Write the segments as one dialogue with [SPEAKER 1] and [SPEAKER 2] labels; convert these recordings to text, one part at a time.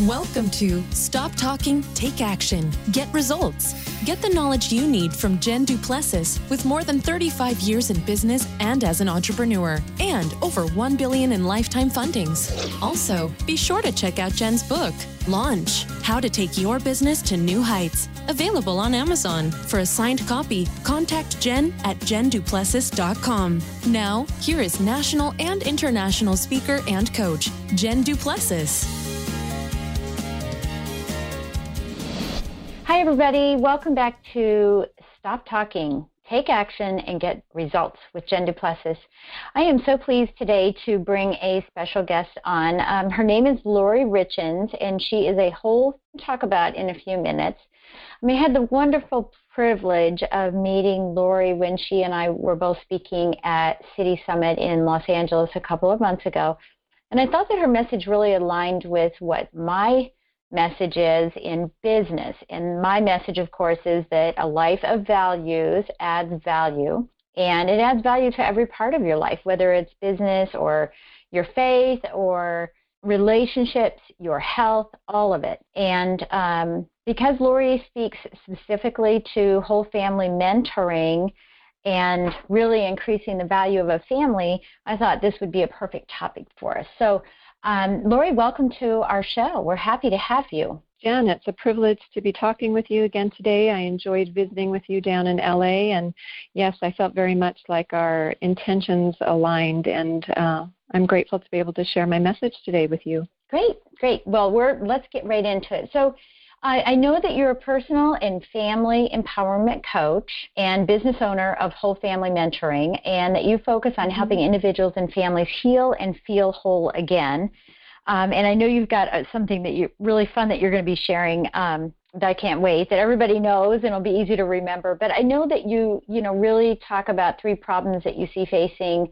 [SPEAKER 1] Welcome to Stop Talking, Take Action, Get Results. Get the knowledge you need from Jen Duplessis with more than 35 years in business and as an entrepreneur and over 1 billion in lifetime fundings. Also, be sure to check out Jen's book, Launch: How to Take Your Business to New Heights, available on Amazon. For a signed copy, contact Jen at jenduplessis.com. Now, here is national and international speaker and coach, Jen Duplessis.
[SPEAKER 2] Hi, everybody. Welcome back to Stop Talking, Take Action, and Get Results with Jen Duplessis. I am so pleased today to bring a special guest on. Um, her name is Lori Richens, and she is a whole talk about in a few minutes. Mean, I had the wonderful privilege of meeting Lori when she and I were both speaking at City Summit in Los Angeles a couple of months ago. And I thought that her message really aligned with what my messages in business. And my message, of course, is that a life of values adds value. And it adds value to every part of your life, whether it's business or your faith or relationships, your health, all of it. And um, because Lori speaks specifically to whole family mentoring and really increasing the value of a family, I thought this would be a perfect topic for us. So um, Lori, welcome to our show. We're happy to have you.
[SPEAKER 3] Jen, it's a privilege to be talking with you again today. I enjoyed visiting with you down in LA, and yes, I felt very much like our intentions aligned, and uh, I'm grateful to be able to share my message today with you.
[SPEAKER 2] Great, great. Well, we're let's get right into it. So, I, I know that you're a personal and family empowerment coach and business owner of Whole Family Mentoring, and that you focus on mm-hmm. helping individuals and families heal and feel whole again. Um, and I know you've got uh, something that you really fun that you're going to be sharing. Um, that I can't wait that everybody knows and it'll be easy to remember. But I know that you, you know, really talk about three problems that you see facing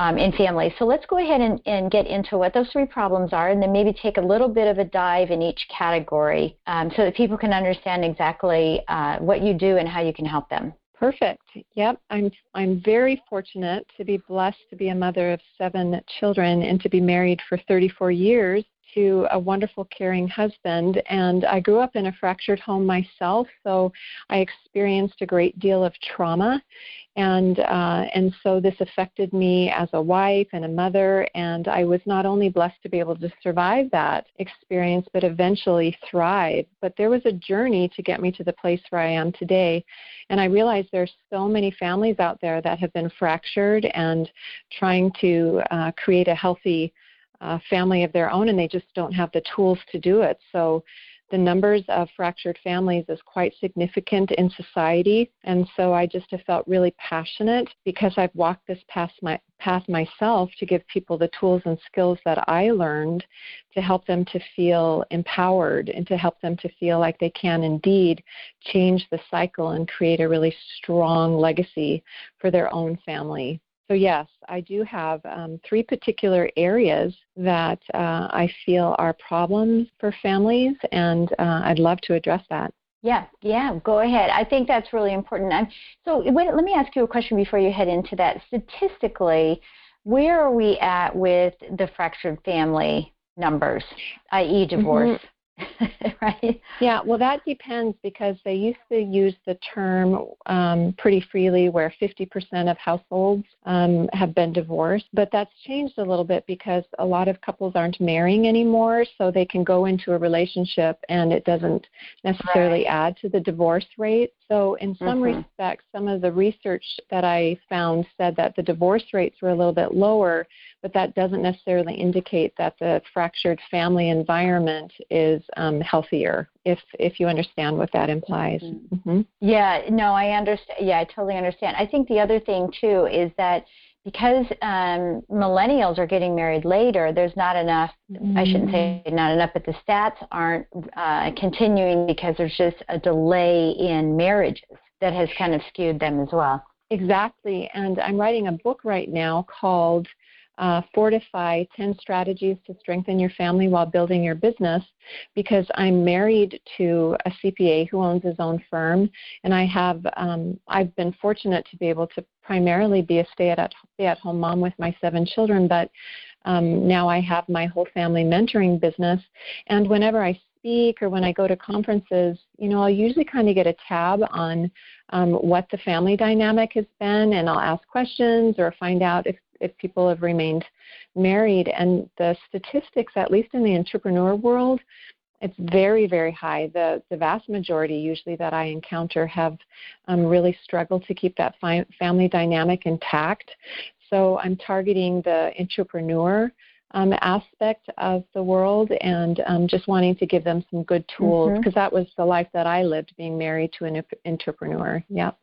[SPEAKER 2] um, in families. So let's go ahead and, and, get into what those three problems are and then maybe take a little bit of a dive in each category um, so that people can understand exactly uh, what you do and how you can help them.
[SPEAKER 3] Perfect. Yep, I'm I'm very fortunate to be blessed to be a mother of seven children and to be married for 34 years to a wonderful, caring husband. And I grew up in a fractured home myself, so I experienced a great deal of trauma. And, uh, and so this affected me as a wife and a mother. And I was not only blessed to be able to survive that experience, but eventually thrive. But there was a journey to get me to the place where I am today. And I realized there's so many families out there that have been fractured and trying to uh, create a healthy uh, family of their own and they just don't have the tools to do it. So the numbers of fractured families is quite significant in society. And so I just have felt really passionate because I've walked this path, my, path myself to give people the tools and skills that I learned to help them to feel empowered and to help them to feel like they can indeed change the cycle and create a really strong legacy for their own family. So, yes, I do have um, three particular areas that uh, I feel are problems for families, and uh, I'd love to address that.
[SPEAKER 2] Yeah, yeah, go ahead. I think that's really important. I'm, so, wait, let me ask you a question before you head into that. Statistically, where are we at with the fractured family numbers, i.e., divorce? Mm-hmm. right?
[SPEAKER 3] Yeah, well, that depends because they used to use the term um, pretty freely where 50% of households um, have been divorced. But that's changed a little bit because a lot of couples aren't marrying anymore, so they can go into a relationship and it doesn't necessarily right. add to the divorce rate. So, in some mm-hmm. respects, some of the research that I found said that the divorce rates were a little bit lower, but that doesn't necessarily indicate that the fractured family environment is um, healthier. If if you understand what that implies.
[SPEAKER 2] Mm-hmm. Mm-hmm. Yeah, no, I understand. Yeah, I totally understand. I think the other thing too is that because um, millennials are getting married later, there's not enough, mm-hmm. I shouldn't say mm. not enough, but the stats aren't uh, continuing because there's just a delay in marriages that has kind of skewed them as well.
[SPEAKER 3] Exactly. And I'm writing a book right now called uh, Fortify 10 Strategies to Strengthen Your Family While Building Your Business because I'm married to a CPA who owns his own firm. And I have, um, I've been fortunate to be able to primarily be a stay at, stay at home mom with my seven children, but um, now I have my whole family mentoring business. And whenever I speak or when I go to conferences, you know, I'll usually kind of get a tab on um, what the family dynamic has been, and I'll ask questions or find out if, if people have remained married. And the statistics, at least in the entrepreneur world, it's very, very high. The, the vast majority, usually, that I encounter have um, really struggled to keep that fi- family dynamic intact. So I'm targeting the entrepreneur um, aspect of the world and um, just wanting to give them some good tools because mm-hmm. that was the life that I lived being married to an entrepreneur. Yep.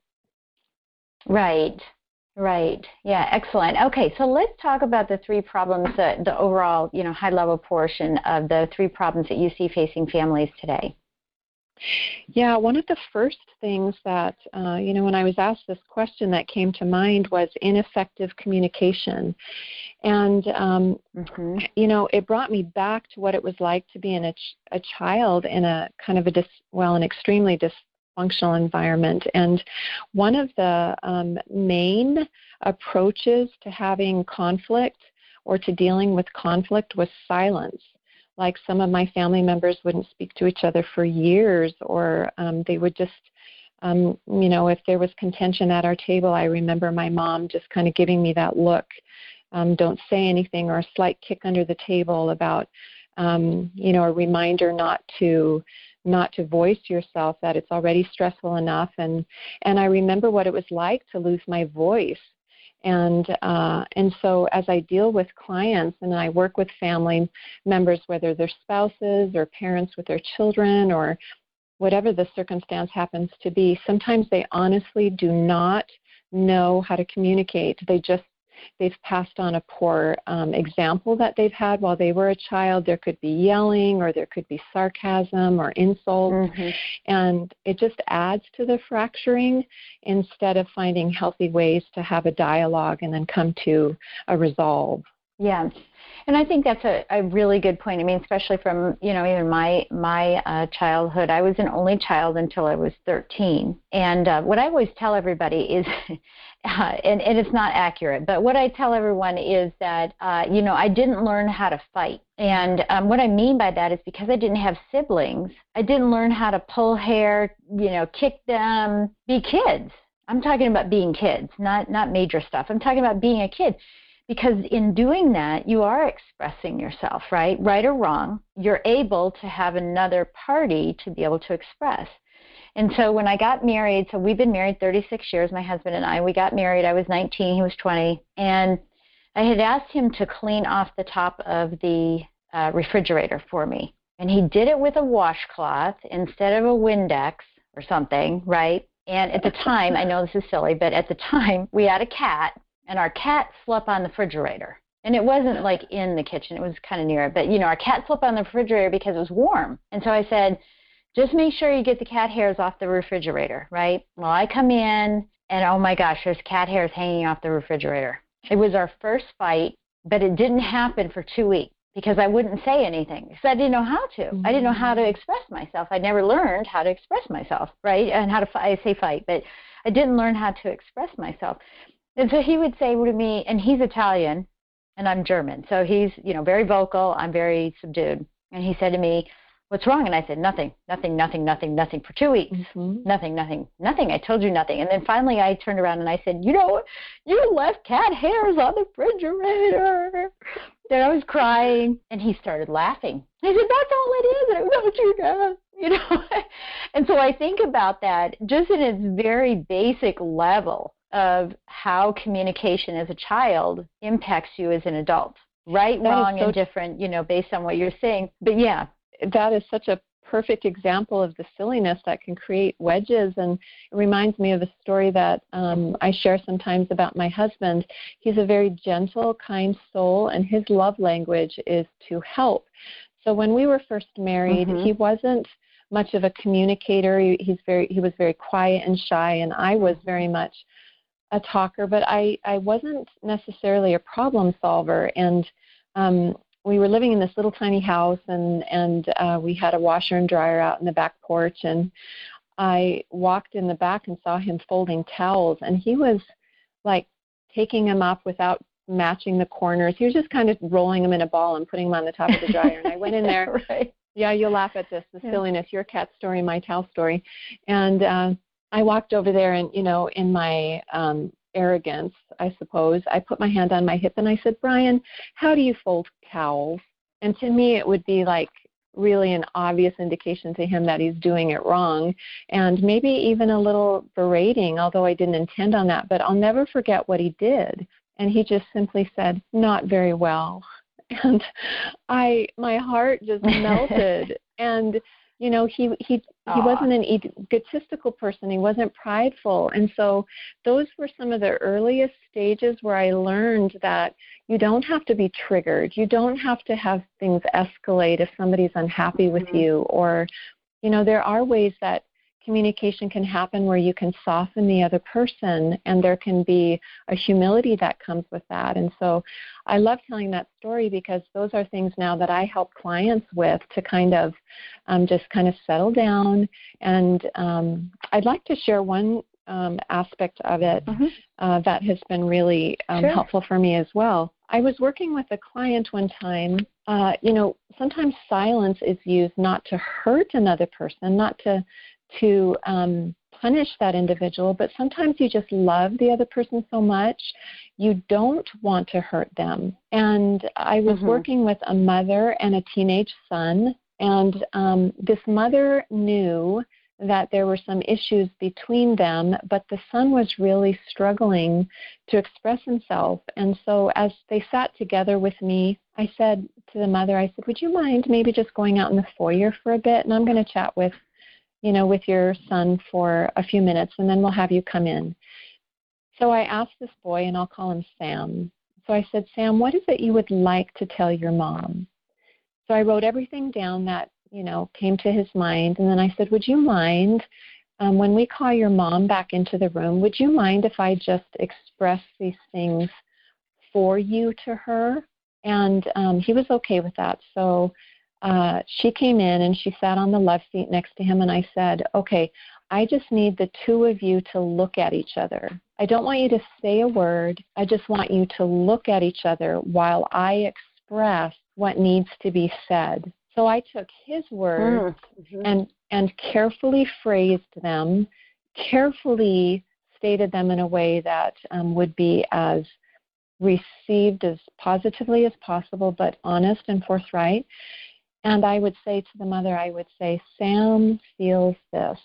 [SPEAKER 2] Right. Right. Yeah. Excellent. Okay. So let's talk about the three problems that the overall, you know, high level portion of the three problems that you see facing families today.
[SPEAKER 3] Yeah, one of the first things that, uh, you know, when I was asked this question that came to mind was ineffective communication. And, um, mm-hmm. you know, it brought me back to what it was like to be in a, ch- a child in a kind of a, dis- well, an extremely dysfunctional environment. And one of the um, main approaches to having conflict or to dealing with conflict was silence like some of my family members wouldn't speak to each other for years or um, they would just um, you know if there was contention at our table i remember my mom just kind of giving me that look um, don't say anything or a slight kick under the table about um, you know a reminder not to not to voice yourself that it's already stressful enough and and i remember what it was like to lose my voice and uh, and so as I deal with clients and I work with family members, whether they're spouses or parents with their children or whatever the circumstance happens to be, sometimes they honestly do not know how to communicate. They just they've passed on a poor um, example that they've had while they were a child. There could be yelling, or there could be sarcasm or insults, mm-hmm. and it just adds to the fracturing instead of finding healthy ways to have a dialogue and then come to a resolve.
[SPEAKER 2] Yeah. And I think that's a, a really good point. I mean, especially from you know even my my uh, childhood, I was an only child until I was 13. And uh, what I always tell everybody is, uh, and, and it's not accurate, but what I tell everyone is that uh, you know I didn't learn how to fight. And um, what I mean by that is because I didn't have siblings, I didn't learn how to pull hair, you know, kick them, be kids. I'm talking about being kids, not not major stuff. I'm talking about being a kid because in doing that you are expressing yourself right? Right or wrong you're able to have another party to be able to express. And so when i got married so we've been married 36 years my husband and i we got married i was 19 he was 20 and i had asked him to clean off the top of the uh, refrigerator for me. And he did it with a washcloth instead of a windex or something right? And at the time i know this is silly but at the time we had a cat and our cat slept on the refrigerator. And it wasn't like in the kitchen, it was kind of near it. But, you know, our cat slept on the refrigerator because it was warm. And so I said, just make sure you get the cat hairs off the refrigerator, right? Well, I come in and oh my gosh, there's cat hairs hanging off the refrigerator. It was our first fight, but it didn't happen for two weeks because I wouldn't say anything because I didn't know how to. Mm-hmm. I didn't know how to mm. express myself. I never learned how to express myself, right? And how to I say fight, but I didn't learn how to express myself. And so he would say to me, and he's Italian and I'm German. So he's, you know, very vocal, I'm very subdued. And he said to me, What's wrong? And I said, Nothing, nothing, nothing, nothing, nothing for two weeks. Mm-hmm. Nothing, nothing, nothing. I told you nothing. And then finally I turned around and I said, You know, you left cat hairs on the refrigerator. And I was crying and he started laughing. I said, That's all it is. And I don't you know. You know, and so I think about that just in its very basic level of how communication as a child impacts you as an adult. Right, that wrong, so different. you know, based on what you're saying. But yeah.
[SPEAKER 3] That is such a perfect example of the silliness that can create wedges. And it reminds me of a story that um, I share sometimes about my husband. He's a very gentle, kind soul, and his love language is to help. So when we were first married, mm-hmm. he wasn't much of a communicator. He, he's very he was very quiet and shy, and I was very much a talker. But I I wasn't necessarily a problem solver, and um, we were living in this little tiny house and and uh, we had a washer and dryer out in the back porch and I walked in the back and saw him folding towels and he was like taking them up without matching the corners. He was just kind of rolling them in a ball and putting them on the top of the dryer. And I went in there. right. Yeah, you'll laugh at this, the yeah. silliness. Your cat story, my towel story. And uh, I walked over there and, you know, in my um, arrogance, I suppose, I put my hand on my hip and I said, Brian, how do you fold towels? And to me, it would be like really an obvious indication to him that he's doing it wrong and maybe even a little berating, although I didn't intend on that. But I'll never forget what he did. And he just simply said, not very well. And I, my heart just melted. and you know he he he wasn't an egotistical person. He wasn't prideful. And so those were some of the earliest stages where i learned that you don't have to be triggered. You don't have to have things escalate if somebody's unhappy with mm-hmm. you or you know there are ways that communication can happen where you can soften the other person and there can be a humility that comes with that. And so I love telling that story because those are things now that I help clients with to kind of um, just kind of settle down. And um, I'd like to share one um, aspect of it mm-hmm. uh, that has been really um, sure. helpful for me as well. I was working with a client one time. Uh, you know, sometimes silence is used not to hurt another person, not to to um, punish that individual, but sometimes you just love the other person so much you don't want to hurt them. And I was mm-hmm. working with a mother and a teenage son, and um, this mother knew that there were some issues between them, but the son was really struggling to express himself. And so as they sat together with me, I said to the mother, I said, Would you mind maybe just going out in the foyer for a bit? And I'm going to chat with you know, with your son for a few minutes, and then we'll have you come in. So I asked this boy, and I'll call him Sam. So I said, Sam, what is it you would like to tell your mom? So I wrote everything down that, you know, came to his mind, and then I said, Would you mind um, when we call your mom back into the room, would you mind if I just express these things for you to her? And um, he was okay with that. So uh, she came in and she sat on the left seat next to him, and I said, Okay, I just need the two of you to look at each other. I don't want you to say a word. I just want you to look at each other while I express what needs to be said. So I took his words mm-hmm. and, and carefully phrased them, carefully stated them in a way that um, would be as received as positively as possible, but honest and forthright. And I would say to the mother, I would say, Sam feels this.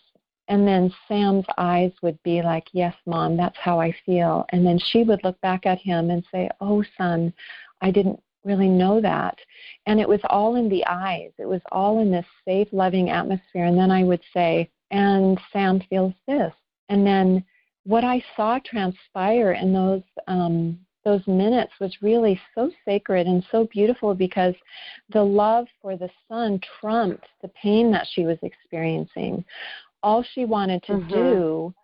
[SPEAKER 3] And then Sam's eyes would be like, Yes, mom, that's how I feel. And then she would look back at him and say, Oh, son, I didn't really know that. And it was all in the eyes, it was all in this safe, loving atmosphere. And then I would say, And Sam feels this. And then what I saw transpire in those um, those minutes was really so sacred and so beautiful because the love for the son trumped the pain that she was experiencing. All she wanted to mm-hmm. do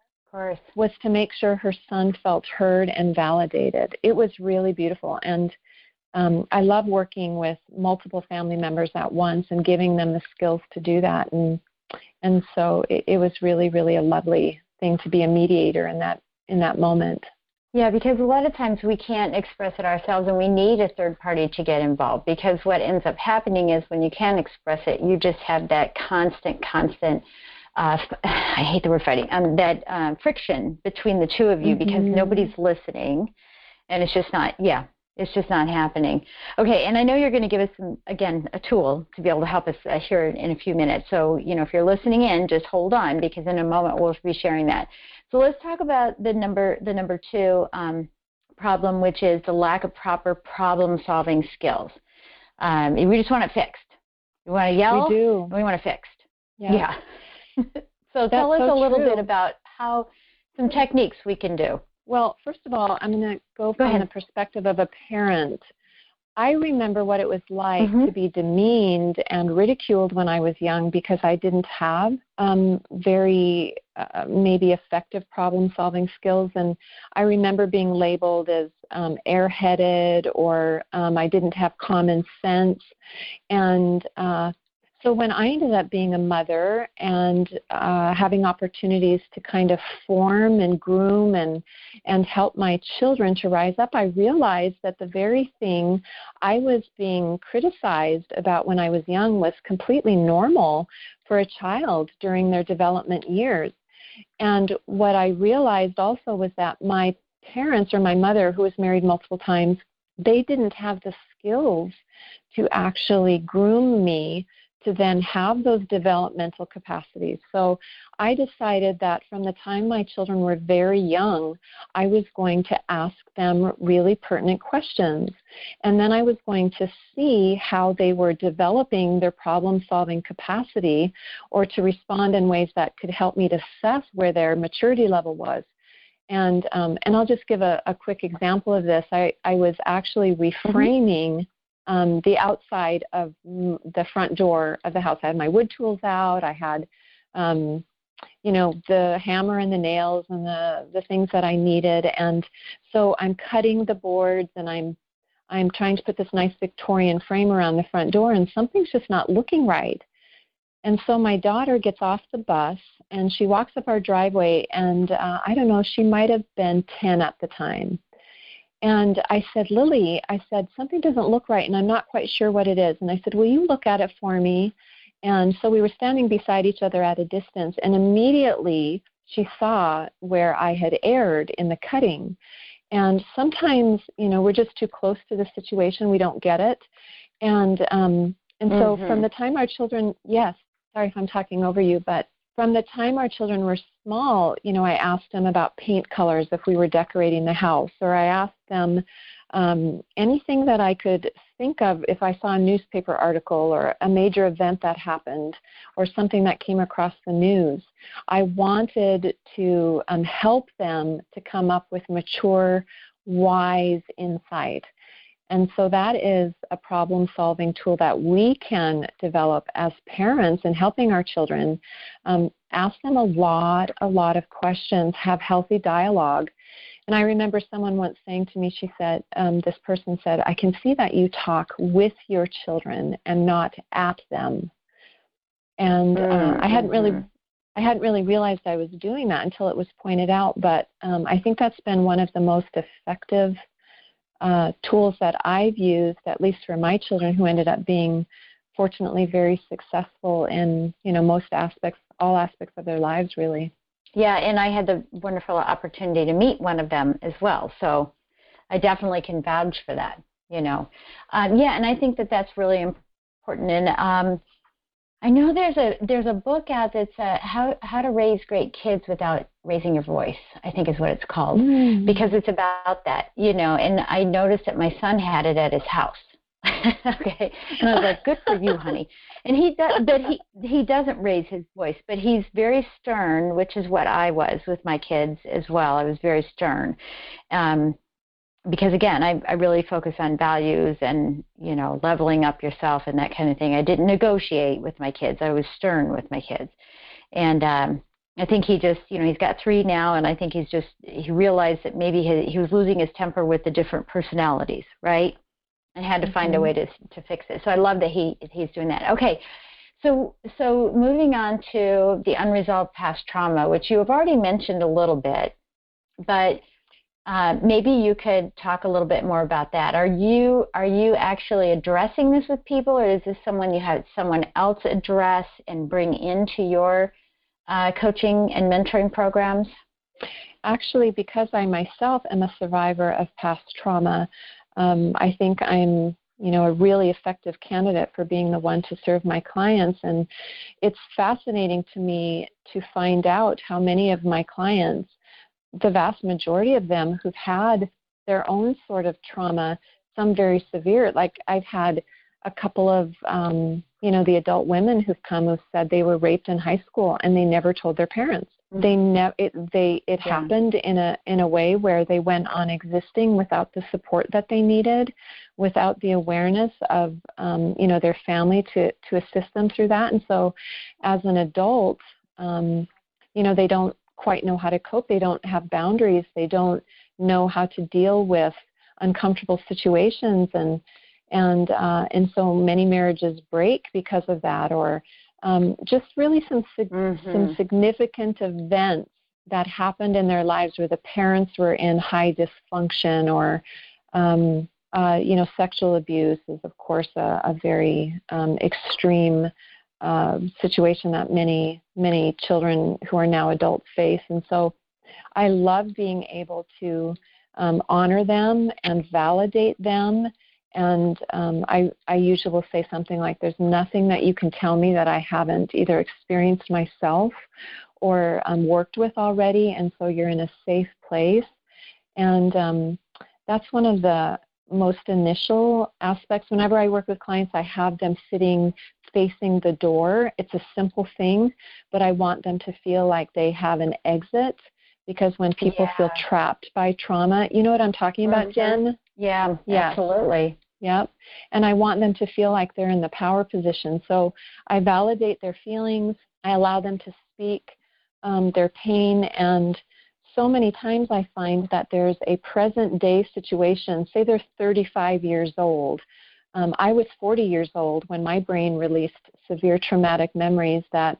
[SPEAKER 3] was to make sure her son felt heard and validated. It was really beautiful. And um, I love working with multiple family members at once and giving them the skills to do that. And and so it, it was really, really a lovely thing to be a mediator in that in that moment.
[SPEAKER 2] Yeah, because a lot of times we can't express it ourselves and we need a third party to get involved because what ends up happening is when you can express it, you just have that constant, constant, uh, I hate the word fighting, um, that uh, friction between the two of you mm-hmm. because nobody's listening and it's just not, yeah, it's just not happening. Okay, and I know you're going to give us, some, again, a tool to be able to help us uh, here in a few minutes. So, you know, if you're listening in, just hold on because in a moment we'll be sharing that. So let's talk about the number the number two um, problem, which is the lack of proper problem solving skills. Um, we just want it fixed. We want to yell.
[SPEAKER 3] We do.
[SPEAKER 2] we want it fixed. Yeah. yeah. so tell us
[SPEAKER 3] so
[SPEAKER 2] a little
[SPEAKER 3] true.
[SPEAKER 2] bit about how some techniques we can do.
[SPEAKER 3] Well, first of all, I'm going to go,
[SPEAKER 2] Go
[SPEAKER 3] from
[SPEAKER 2] ahead.
[SPEAKER 3] the perspective of a parent. I remember what it was like
[SPEAKER 2] Mhm.
[SPEAKER 3] to be demeaned and ridiculed when I was young because I didn't have um, very uh, maybe effective problem solving skills. And I remember being labeled as um, airheaded or um, I didn't have common sense. And uh, so when I ended up being a mother and uh, having opportunities to kind of form and groom and and help my children to rise up, I realized that the very thing I was being criticized about when I was young was completely normal for a child during their development years. And what I realized also was that my parents or my mother, who was married multiple times, they didn't have the skills to actually groom me to then have those developmental capacities. So I decided that from the time my children were very young, I was going to ask them really pertinent questions. And then I was going to see how they were developing their problem solving capacity or to respond in ways that could help me to assess where their maturity level was. And, um, and I'll just give a, a quick example of this. I, I was actually reframing um, the outside of the front door of the house. I had my wood tools out. I had, um, you know, the hammer and the nails and the the things that I needed. And so I'm cutting the boards and I'm I'm trying to put this nice Victorian frame around the front door, and something's just not looking right. And so my daughter gets off the bus and she walks up our driveway, and uh, I don't know, she might have been 10 at the time. And I said, Lily, I said, something doesn't look right and I'm not quite sure what it is. And I said, Will you look at it for me? And so we were standing beside each other at a distance, and immediately she saw where I had erred in the cutting. And sometimes, you know, we're just too close to the situation, we don't get it. And um, and so
[SPEAKER 2] Mhm.
[SPEAKER 3] from the time our children, yes, sorry if I'm talking over you, but from the time our children were small, you know, I asked them about paint colors if we were decorating the house, or I asked them um, anything that I could think of if I saw a newspaper article or a major event that happened or something that came across the news. I wanted to um, help them to come up with mature, wise insight. And so that is a problem solving tool that we can develop as parents in helping our children. Um, ask them a lot, a lot of questions, have healthy dialogue. And I remember someone once saying to me, she said, um, this person said, I can see that you talk with your children and not at them. And uh, I hadn't really
[SPEAKER 2] Mhm.
[SPEAKER 3] I hadn't really realized I was doing that until it was pointed out, but um, I think that's been one of the most effective uh, tools that I've used, at least for my children, who ended up being fortunately very successful in you know most aspects, all aspects of their lives, really.
[SPEAKER 2] Yeah, and I had the wonderful opportunity to meet one of them as well. So I definitely can vouch for that. You know, um, yeah, and I think that that's really important. And um, I know there's a there's a book out that's uh, how how to raise great kids without raising your voice. I think is what it's called
[SPEAKER 3] Mm.
[SPEAKER 2] because it's about that. You know, and I noticed that my son had it at his house. okay, and I was like, good for you, honey. And he does, but he he doesn't raise his voice, but he's very stern, which is what I was with my kids as well. I was very stern, um, because again, I I really focus on values and you know leveling up yourself and that kind of thing. I didn't negotiate with my kids. I was stern with my kids, and um, I think he just you know he's got three now, and I think he's just he realized that maybe he, he was losing his temper with the different personalities, right? and had to find a
[SPEAKER 3] Mhm.
[SPEAKER 2] way to to fix it. So I love that he he's doing that. Okay, so so moving on to the unresolved past trauma, which you have already mentioned a little bit, but uh, maybe you could talk a little bit more about that. Are you are you actually addressing this with people, or is this someone you had someone else address and bring into your uh, coaching and mentoring programs?
[SPEAKER 3] Actually, because I myself am a survivor of past trauma, um, I think I'm you know a really effective candidate for being the one to serve my clients and it's fascinating to me to find out how many of my clients the vast majority of them who've had their own sort of trauma some very severe like i've had a couple of um, you know the adult women who've come who said they were raped in high school and they never told their parents. Mm-hmm. They never it they it yeah. happened in a in a way where they went on existing without the support that they needed, without the awareness of um, you know their family to to assist them through that. And so, as an adult, um, you know they don't quite know how to cope. They don't have boundaries. They don't know how to deal with uncomfortable situations and and uh, and so many marriages break because of that, or um, just really some mm-hmm. some significant events that happened in their lives where the parents were in high dysfunction, or um, uh, you know, sexual abuse is of course a, a very um, extreme uh, situation that many many children who are now adults face, and so I love being able to um, honor them and validate them and um, I, I usually will say something like, There's nothing that you can tell me that I haven't either experienced myself or um, worked with already, and so you're in a safe place. And um, that's one of the most initial aspects. Whenever I work with clients, I have them sitting facing the door. It's a simple thing, but I want them to feel like they have an exit because when people yeah. feel trapped by trauma, you know what I'm talking about, mm-hmm. Jen?
[SPEAKER 2] Yeah, yeah, absolutely.
[SPEAKER 3] Yep. And I want them to feel like they're in the power position. So I validate their feelings. I allow them to speak um, their pain. And so many times I find that there's a present day situation. Say they're 35 years old. Um, I was 40 years old when my brain released severe traumatic memories that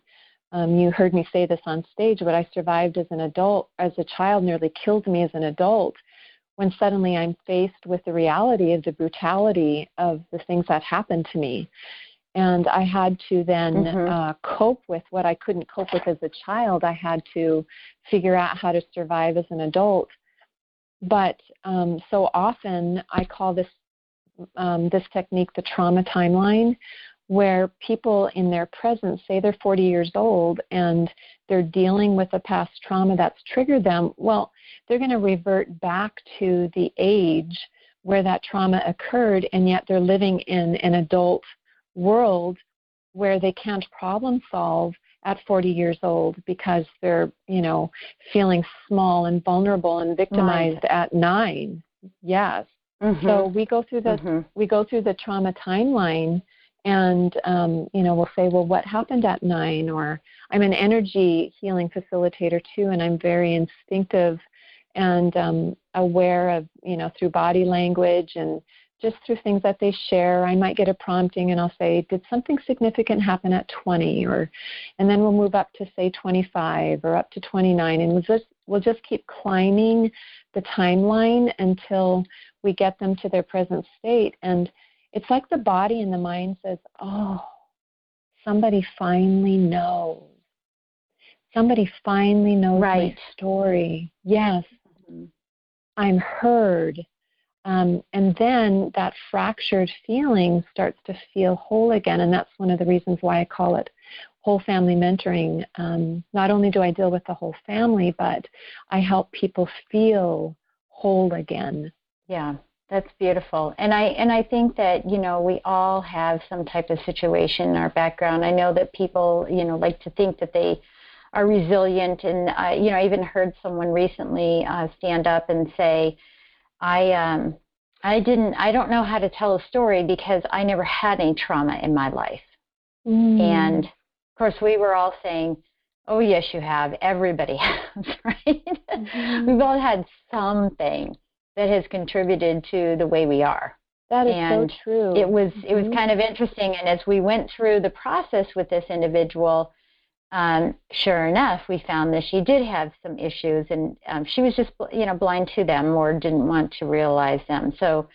[SPEAKER 3] um, you heard me say this on stage. What I survived as an adult, as a child, nearly killed me as an adult when suddenly I'm faced with the reality of the brutality of the things that happened to me. And I had to then mm-hmm. uh, cope with what I couldn't cope with as a child. I had to figure out how to survive as an adult. But um, so often I call this um, this technique the trauma timeline, where people in their presence say they're 40 years old and they're dealing with a past trauma that's triggered them, well, they're going to revert back to the age where that trauma occurred, and yet they're living in an adult world where they can't problem solve at 40 years old because they're, you know, feeling small and vulnerable and victimized at nine. Yes. Mm-hmm. So we go through the mm-hmm. we go through the trauma timeline and um, you know we'll say well what happened at nine or i'm an energy healing facilitator too and i'm very instinctive and um, aware of you know through body language and just through things that they share i might get a prompting and i'll say did something significant happen at 20 or and then we'll move up to say 25 or up to 29 and we'll just we'll just keep climbing the timeline until we get them to their present state and it's like the body and the mind says, oh, somebody finally knows. Somebody finally knows right. my story. Yes, mm-hmm. I'm heard. Um, and then that fractured feeling starts to feel whole again. And that's one of the reasons why I call it whole family mentoring. Um, not only do I deal with the whole family, but I help people feel whole again.
[SPEAKER 2] Yeah. That's beautiful. And I and I think that, you know, we all have some type of situation in our background. I know that people, you know, like to think that they are resilient and I you know, I even heard someone recently uh, stand up and say, I um I didn't I don't know how to tell a story because I never had any trauma in my life. Mm. And of course we were all saying, Oh yes you have. Everybody has, right? Mm-hmm. We've all had something that has contributed to the way we are.
[SPEAKER 3] That is
[SPEAKER 2] and
[SPEAKER 3] so true.
[SPEAKER 2] It was mm-hmm. it was mm-hmm. kind of interesting, and as we went through the process with this individual, um, sure enough, we found that she did have some issues, and um, she was just you know blind to them or didn't want to realize them. So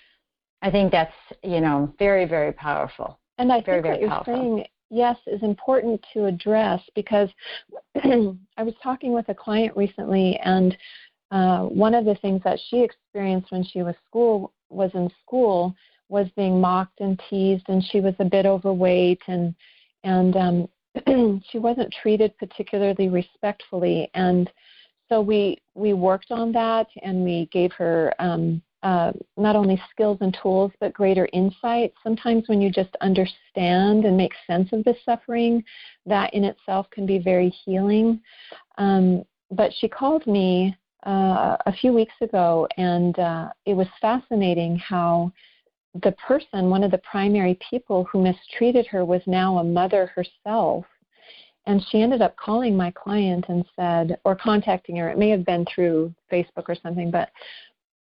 [SPEAKER 2] I think that's you know very very powerful.
[SPEAKER 3] And I
[SPEAKER 2] very,
[SPEAKER 3] think what you're powerful. saying, yes, is important to address because I was talking with a client recently, and uh, one of the things that she experienced when she was school was in school was being mocked and teased, and she was a bit overweight, and and um, she wasn't treated particularly respectfully, and so we we worked on that, and we gave her um, uh, not only skills and tools, but greater insight. Sometimes when you just understand and make sense of the suffering, that in itself can be very healing. Um, but she called me uh, a few weeks ago, and uh, it was fascinating how the person, one of the primary people who mistreated her, was now a mother herself. And she ended up calling my client and said, or contacting her, it may have been through Facebook or something, but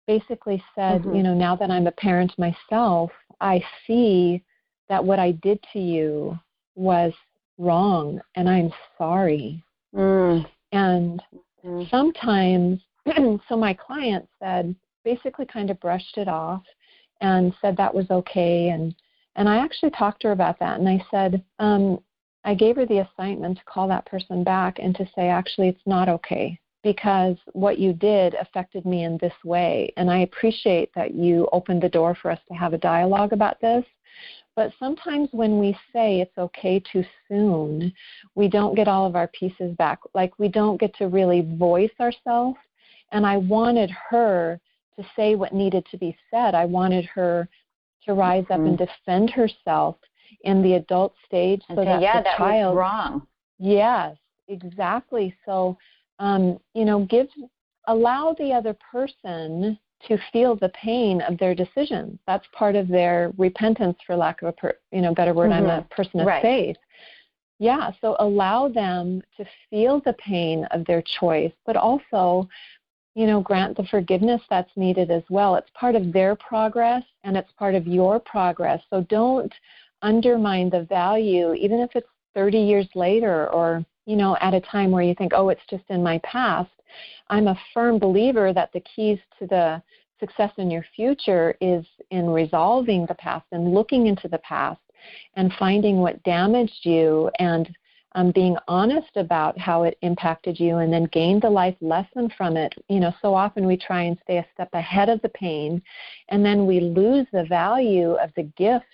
[SPEAKER 3] basically said, mm-hmm. you know, now that I'm a parent myself, I see that what I did to you was wrong and I'm sorry. Mm. And mm. sometimes, so my client said, basically kind of brushed it off and said that was okay. And, and I actually talked to her about that and I said, um, I gave her the assignment to call that person back and to say, actually, it's not okay because what you did affected me in this way. And I appreciate that you opened the door for us to have a dialogue about this. But sometimes when we say it's okay too soon, we don't get all of our pieces back. Like we don't get to really voice ourselves. And I wanted her to say what needed to be said. I wanted her to rise up mm-hmm. and defend herself in the adult stage
[SPEAKER 2] so that
[SPEAKER 3] yeah,
[SPEAKER 2] the
[SPEAKER 3] that child
[SPEAKER 2] was wrong.
[SPEAKER 3] Yes, exactly. So um, you know, give allow the other person to feel the pain of their decisions. That's part of their repentance, for lack of a per, you know better word. Mm-hmm. I'm a mm-hmm. person of
[SPEAKER 2] right.
[SPEAKER 3] faith. Yeah, so allow them to feel the pain of their choice, but also, you know, grant the forgiveness that's needed as well. It's part of their progress and it's part of your progress. So don't undermine the value, even if it's 30 years later or you know, at a time where you think, oh, it's just in my past. I'm a firm believer that the keys to the success in your future is in resolving the past and looking into the past and finding what damaged you and um, being honest about how it impacted you and then gain the life lesson from it. You know, so often we try and stay a step ahead of the pain and then we lose the value of the gift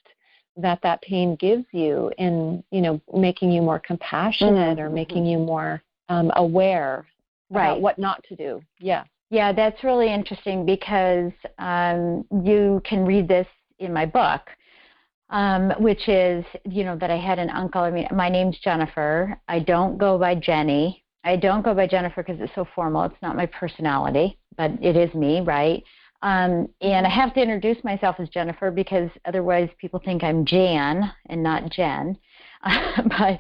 [SPEAKER 3] that that pain gives you in you know making you more compassionate mm-hmm. or making you more um, aware
[SPEAKER 2] right.
[SPEAKER 3] about what not to do yeah
[SPEAKER 2] yeah that's really interesting because um, you can read this in my book um, which is you know that i had an uncle. I mean my name's jennifer. I don't go by jenny. I don't go by jennifer because it's so formal. It's not my personality but it is me right? Um, and I have to introduce myself as Jennifer because otherwise people think I'm Jan and not Jen. but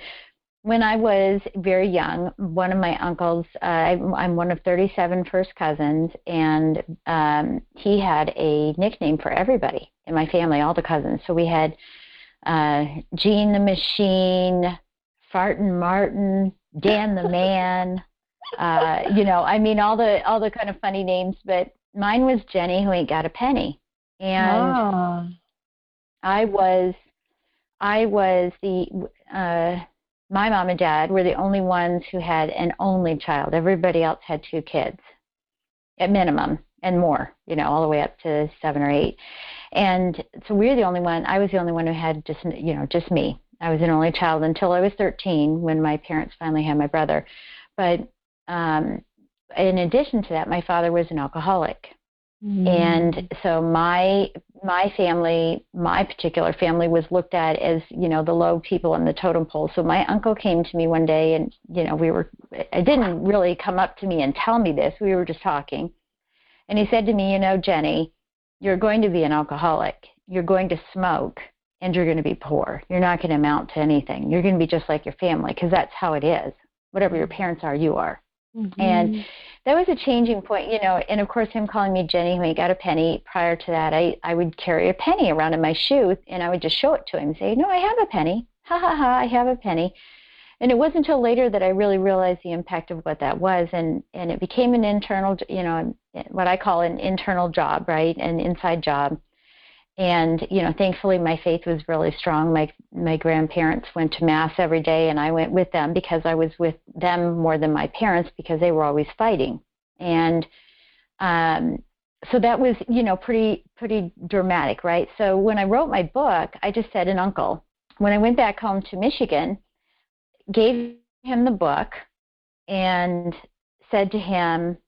[SPEAKER 2] when I was very young, one of my uncles, uh, I'm one of 37 first cousins, and um, he had a nickname for everybody in my family, all the cousins. So we had uh, Gene the Machine, Fartin Martin, Dan the Man. Uh, you know, I mean, all the all the kind of funny names, but mine was Jenny who ain't got a penny. And oh. I was I was the uh my mom and dad were the only ones who had an only child. Everybody else had two kids at minimum and more, you know, all the way up to 7 or 8. And so we were the only one I was the only one who had just you know, just me. I was an only child until I was 13 when my parents finally had my brother. But um in addition to that, my father was an alcoholic. Mm. And so my my family, my particular family was looked at as, you know, the low people on the totem pole. So my uncle came to me one day and, you know, we were I didn't really come up to me and tell me this. We were just talking. And he said to me, you know, Jenny, you're going to be an alcoholic. You're going to smoke and you're going to be poor. You're not going to amount to anything. You're going to be just like your family because that's how it is. Whatever your parents are, you are. Mm-hmm. And that was a changing point, you know. And of course, him calling me Jenny who ain't got a penny. Prior to that, I I would carry a penny around in my shoe, and I would just show it to him, and say, "No, I have a penny. Ha ha ha! I have a penny." And it wasn't until later that I really realized the impact of what that was, and and it became an internal, you know, what I call an internal job, right, an inside job. And you know thankfully my faith was really strong. My my grandparents went to mass every day and i went with them because i was with them more than my parents because they were always fighting. And um so that was you know pretty pretty dramatic right? So when i wrote my book i just said an uncle. When i went back home to michigan gave him the book and said to him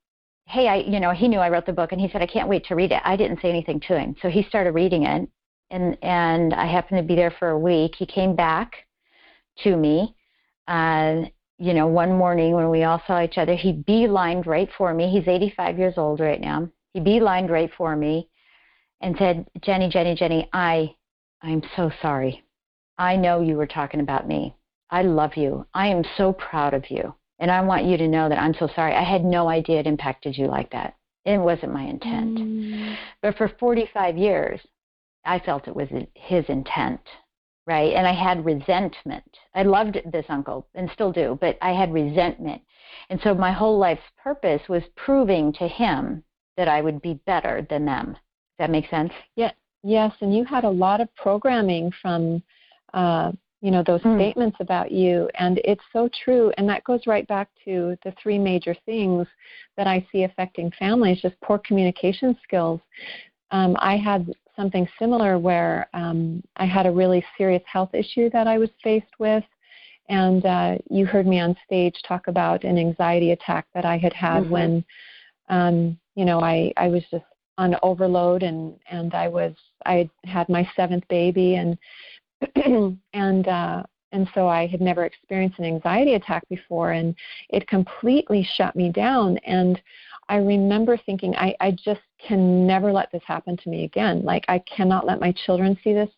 [SPEAKER 2] hey, I, you know, he knew I wrote the book, and he said, I can't wait to read it. I didn't say anything to him, so he started reading it, and and I happened to be there for a week. He came back to me, uh, you know, one morning when we all saw each other. He beelined right for me. He's 85 years old right now. He beelined right for me, and said, Jenny, Jenny, Jenny, I, I'm so sorry. I know you were talking about me. I love you. I am so proud of you. And I want you to know that I'm so sorry. I had no idea it impacted you like that. It wasn't my intent. Mm. But for 45 years, I felt it was his intent, right? And I had resentment. I loved this uncle and still do, but I had resentment. And so my whole life's purpose was proving to him that I would be better than them. Does that make sense?
[SPEAKER 3] Yeah. Yes, and you had a lot of programming from uh, you know those mm. statements about you and it's so true and that goes right back to the three major things that i see affecting families just poor communication skills um, i had something similar where um, i had a really serious health issue that i was faced with and uh, you heard me on stage talk about an anxiety attack that i had had mm-hmm. when um, you know i i was just on overload and and i was i had my seventh baby and and uh, and so I had never experienced an anxiety attack before, and it completely shut me down. And I remember thinking, I, I just can never let this happen to me again. Like I cannot let my children see this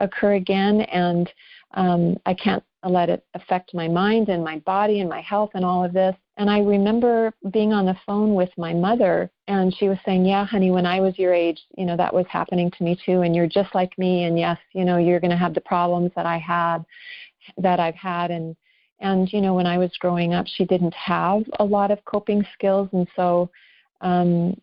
[SPEAKER 3] occur again, and um, I can't let it affect my mind and my body and my health and all of this. And I remember being on the phone with my mother, and she was saying, Yeah, honey, when I was your age, you know, that was happening to me too. And you're just like me. And yes, you know, you're going to have the problems that I had, that I've had. And, and, you know, when I was growing up, she didn't have a lot of coping skills. And so um,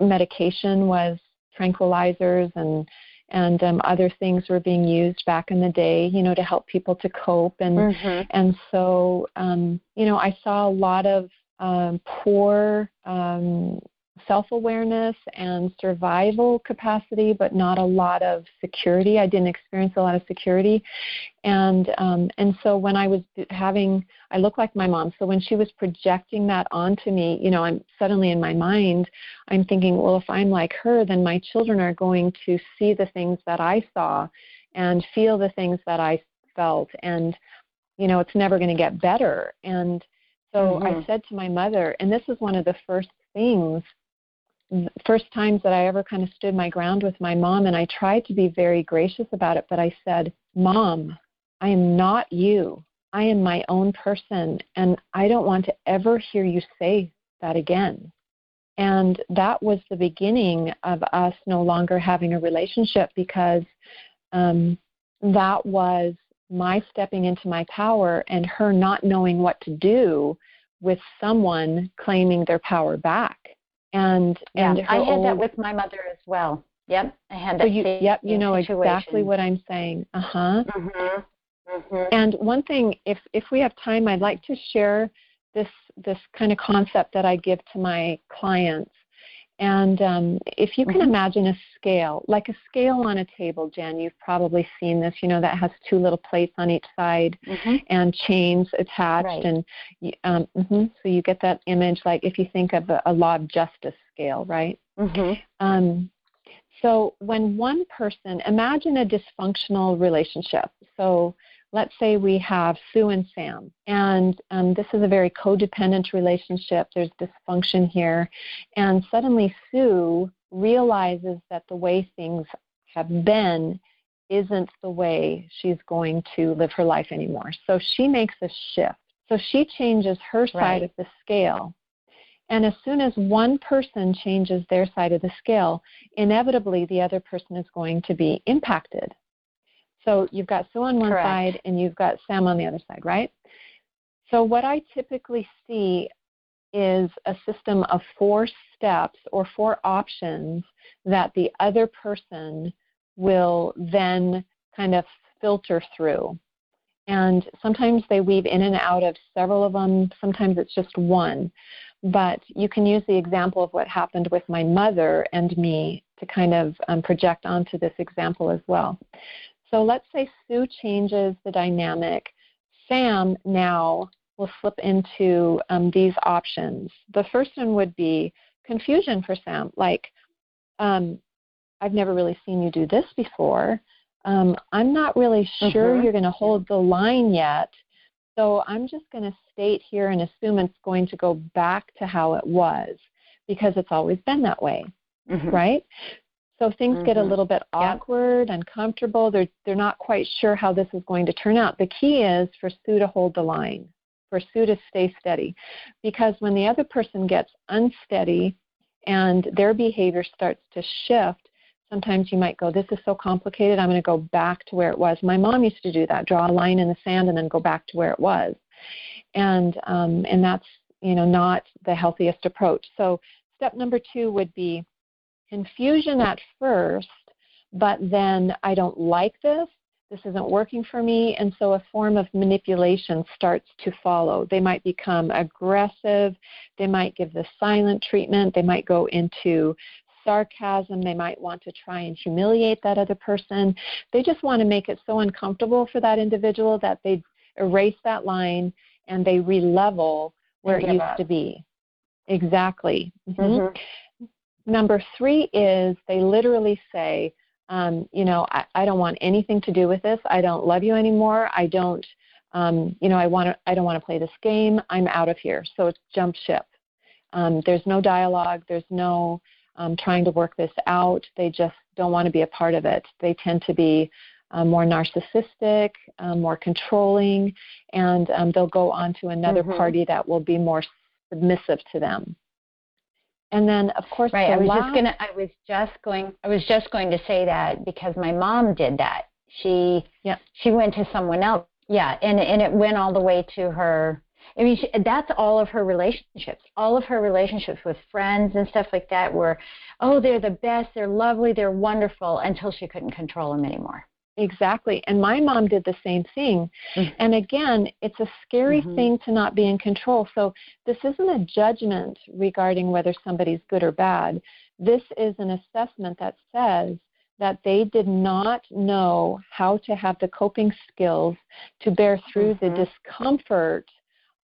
[SPEAKER 3] medication was tranquilizers and and um, other things were being used back in the day, you know, to help people to cope. And mm-hmm. and so, um, you know, I saw a lot of um, poor um, self-awareness and survival capacity, but not a lot of security. I didn't experience a lot of security, and um, and so when I was having, I look like my mom. So when she was projecting that onto me, you know, I'm suddenly in my mind, I'm thinking, well, if I'm like her, then my children are going to see the things that I saw, and feel the things that I felt, and you know, it's never going to get better. And so mm-hmm. I said to my mother, and this is one of the first things first times that I ever kind of stood my ground with my mom, and I tried to be very gracious about it, but I said, Mom, I am not you. I am my own person, and I don't want to ever hear you say that again. And that was the beginning of us no longer having a relationship because um, that was my stepping into my power and her not knowing what to do with someone claiming their power back and
[SPEAKER 2] yeah,
[SPEAKER 3] and
[SPEAKER 2] I had
[SPEAKER 3] old,
[SPEAKER 2] that with my mother as well. Yep, I had that. So
[SPEAKER 3] you, yep, you know situation. exactly what I'm saying. Uh huh. Mm-hmm. Mm-hmm. And one thing, if if we have time, I'd like to share this this kind of concept that I give to my clients and um, if you can mm-hmm. imagine a scale, like a scale on a table, Jen, you've probably seen this, you know, that has two little plates on each side mm-hmm. and chains attached. Right. And um, mm-hmm, so you get that image, like if you think of a, a law of justice scale, right? Mm-hmm. Um, so when one person, imagine a dysfunctional relationship. So let's say we have Sue and Sam, and um, this is a very codependent relationship. There's dysfunction here. And suddenly Sue realizes that the way things have been isn't the way she's going to live her life anymore. So she makes a shift. So she changes her side right. of the scale. And as soon as one person changes their side of the scale, inevitably the other person is going to be impacted. So you've got Sue on one Correct. side and you've got Sam on the other side, right? So what I typically see is a system of four steps or four options that the other person will then kind of filter through. And sometimes they weave in and out of several of them, sometimes it's just one. But you can use the example of what happened with my mother and me to kind of um, project onto this example as well. So let's say Sue changes the dynamic. Sam now will slip into um, these options. The first one would be confusion for Sam, like, um, I've never really seen you do this before. Um, I'm not really sure mm-hmm. you're going to hold the line yet. So I'm just going to state here and assume it's going to go back to how it was because it's always been that way, mm-hmm. right? So things mm-hmm. get a mm-hmm. little bit awkward, yep. uncomfortable. They're they're not quite sure how this is going to turn out. The key is for Sue to hold the line, for Sue to stay steady, because when the other person gets unsteady and their behavior starts to shift, sometimes you might go, "This is so complicated. I'm going to go back to where it was." My mom used to do that: draw a line in the sand and then go back to where it was, and um, and that's you know not the healthiest approach. So step number two would be confusion at first, but then I don't like this, this isn't working for me, and so a form of manipulation starts to follow. They might become aggressive, they might give the silent treatment, they might go into sarcasm, they might want to try and humiliate that other person. They just want to make it so uncomfortable for that individual that they erase that line and they relevel where it used up. to be. Exactly. Mm-hmm. Mm-hmm. Number three is they literally say, um, you know, I, I, don't want anything to do with this. I don't love you anymore. I don't, um, you know, I want to. I don't want to play this game. I'm out of here. So it's jump ship. Um, there's no dialogue. There's no um, trying to work this out. They just don't want to be a part of it. They tend to be um, more narcissistic, um, more controlling, and they'll go on to another mm-hmm. party that will be more submissive to them. And then, of course,
[SPEAKER 2] right.
[SPEAKER 3] I
[SPEAKER 2] was last... just gonna. I was just going. I was just going to say that because my mom did that. She yeah. She went to someone else. Yeah, and and it went all the way to her. I mean, she, that's all of her relationships. All of her relationships with friends and stuff like that were, oh, they're the best. They're lovely. They're wonderful. Until she couldn't control them anymore.
[SPEAKER 3] Exactly. And my mom did the same thing. Mm-hmm. And again, it's a scary mm-hmm. thing to not be in control. So this isn't a judgment regarding whether somebody's good or bad. This is an assessment that says that they did not know how to have the coping skills to bear through mm-hmm. the discomfort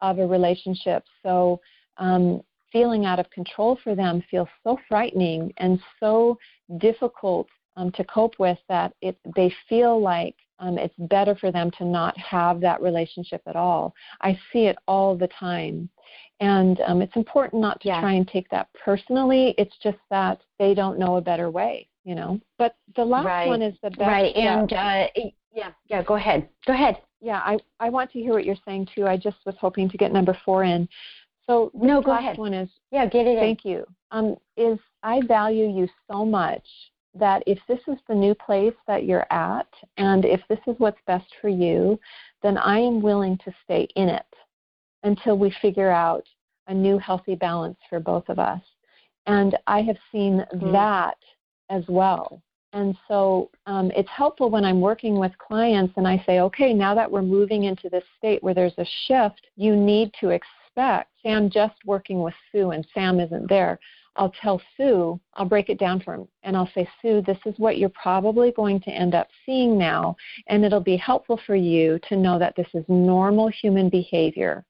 [SPEAKER 3] of a relationship. So um, feeling out of control for them feels so frightening and so difficult um, to cope with that it, they feel like um, it's better for them to not have that relationship at all. I see it all the time. And um, it's important not to yeah. try and take that personally. It's just that they don't know a better way, you know. But the last
[SPEAKER 2] right.
[SPEAKER 3] one is the best.
[SPEAKER 2] Right. And uh, yeah, yeah. Go ahead. Go ahead.
[SPEAKER 3] Yeah, I I want to hear what you're saying too. I just was hoping to get number four in. So
[SPEAKER 2] no, go
[SPEAKER 3] last
[SPEAKER 2] ahead.
[SPEAKER 3] one is
[SPEAKER 2] yeah, get it.
[SPEAKER 3] Thank
[SPEAKER 2] in.
[SPEAKER 3] you. Um, is I value you so much that if this is the new place that you're at and if this is what's best for you, then I am willing to stay in it until we figure out a new healthy balance for both of us. And I have seen mm-hmm. that as well. And so um, it's helpful when I'm working with clients and I say, okay, now that we're moving into this state where there's a shift, you need to expect. Sam just working with Sue and Sam isn't there. I'll tell Sue, I'll break it down for him, and I'll say, Sue, this is what you're probably going to end up seeing now, and it'll be helpful for you to know that this is normal human behavior.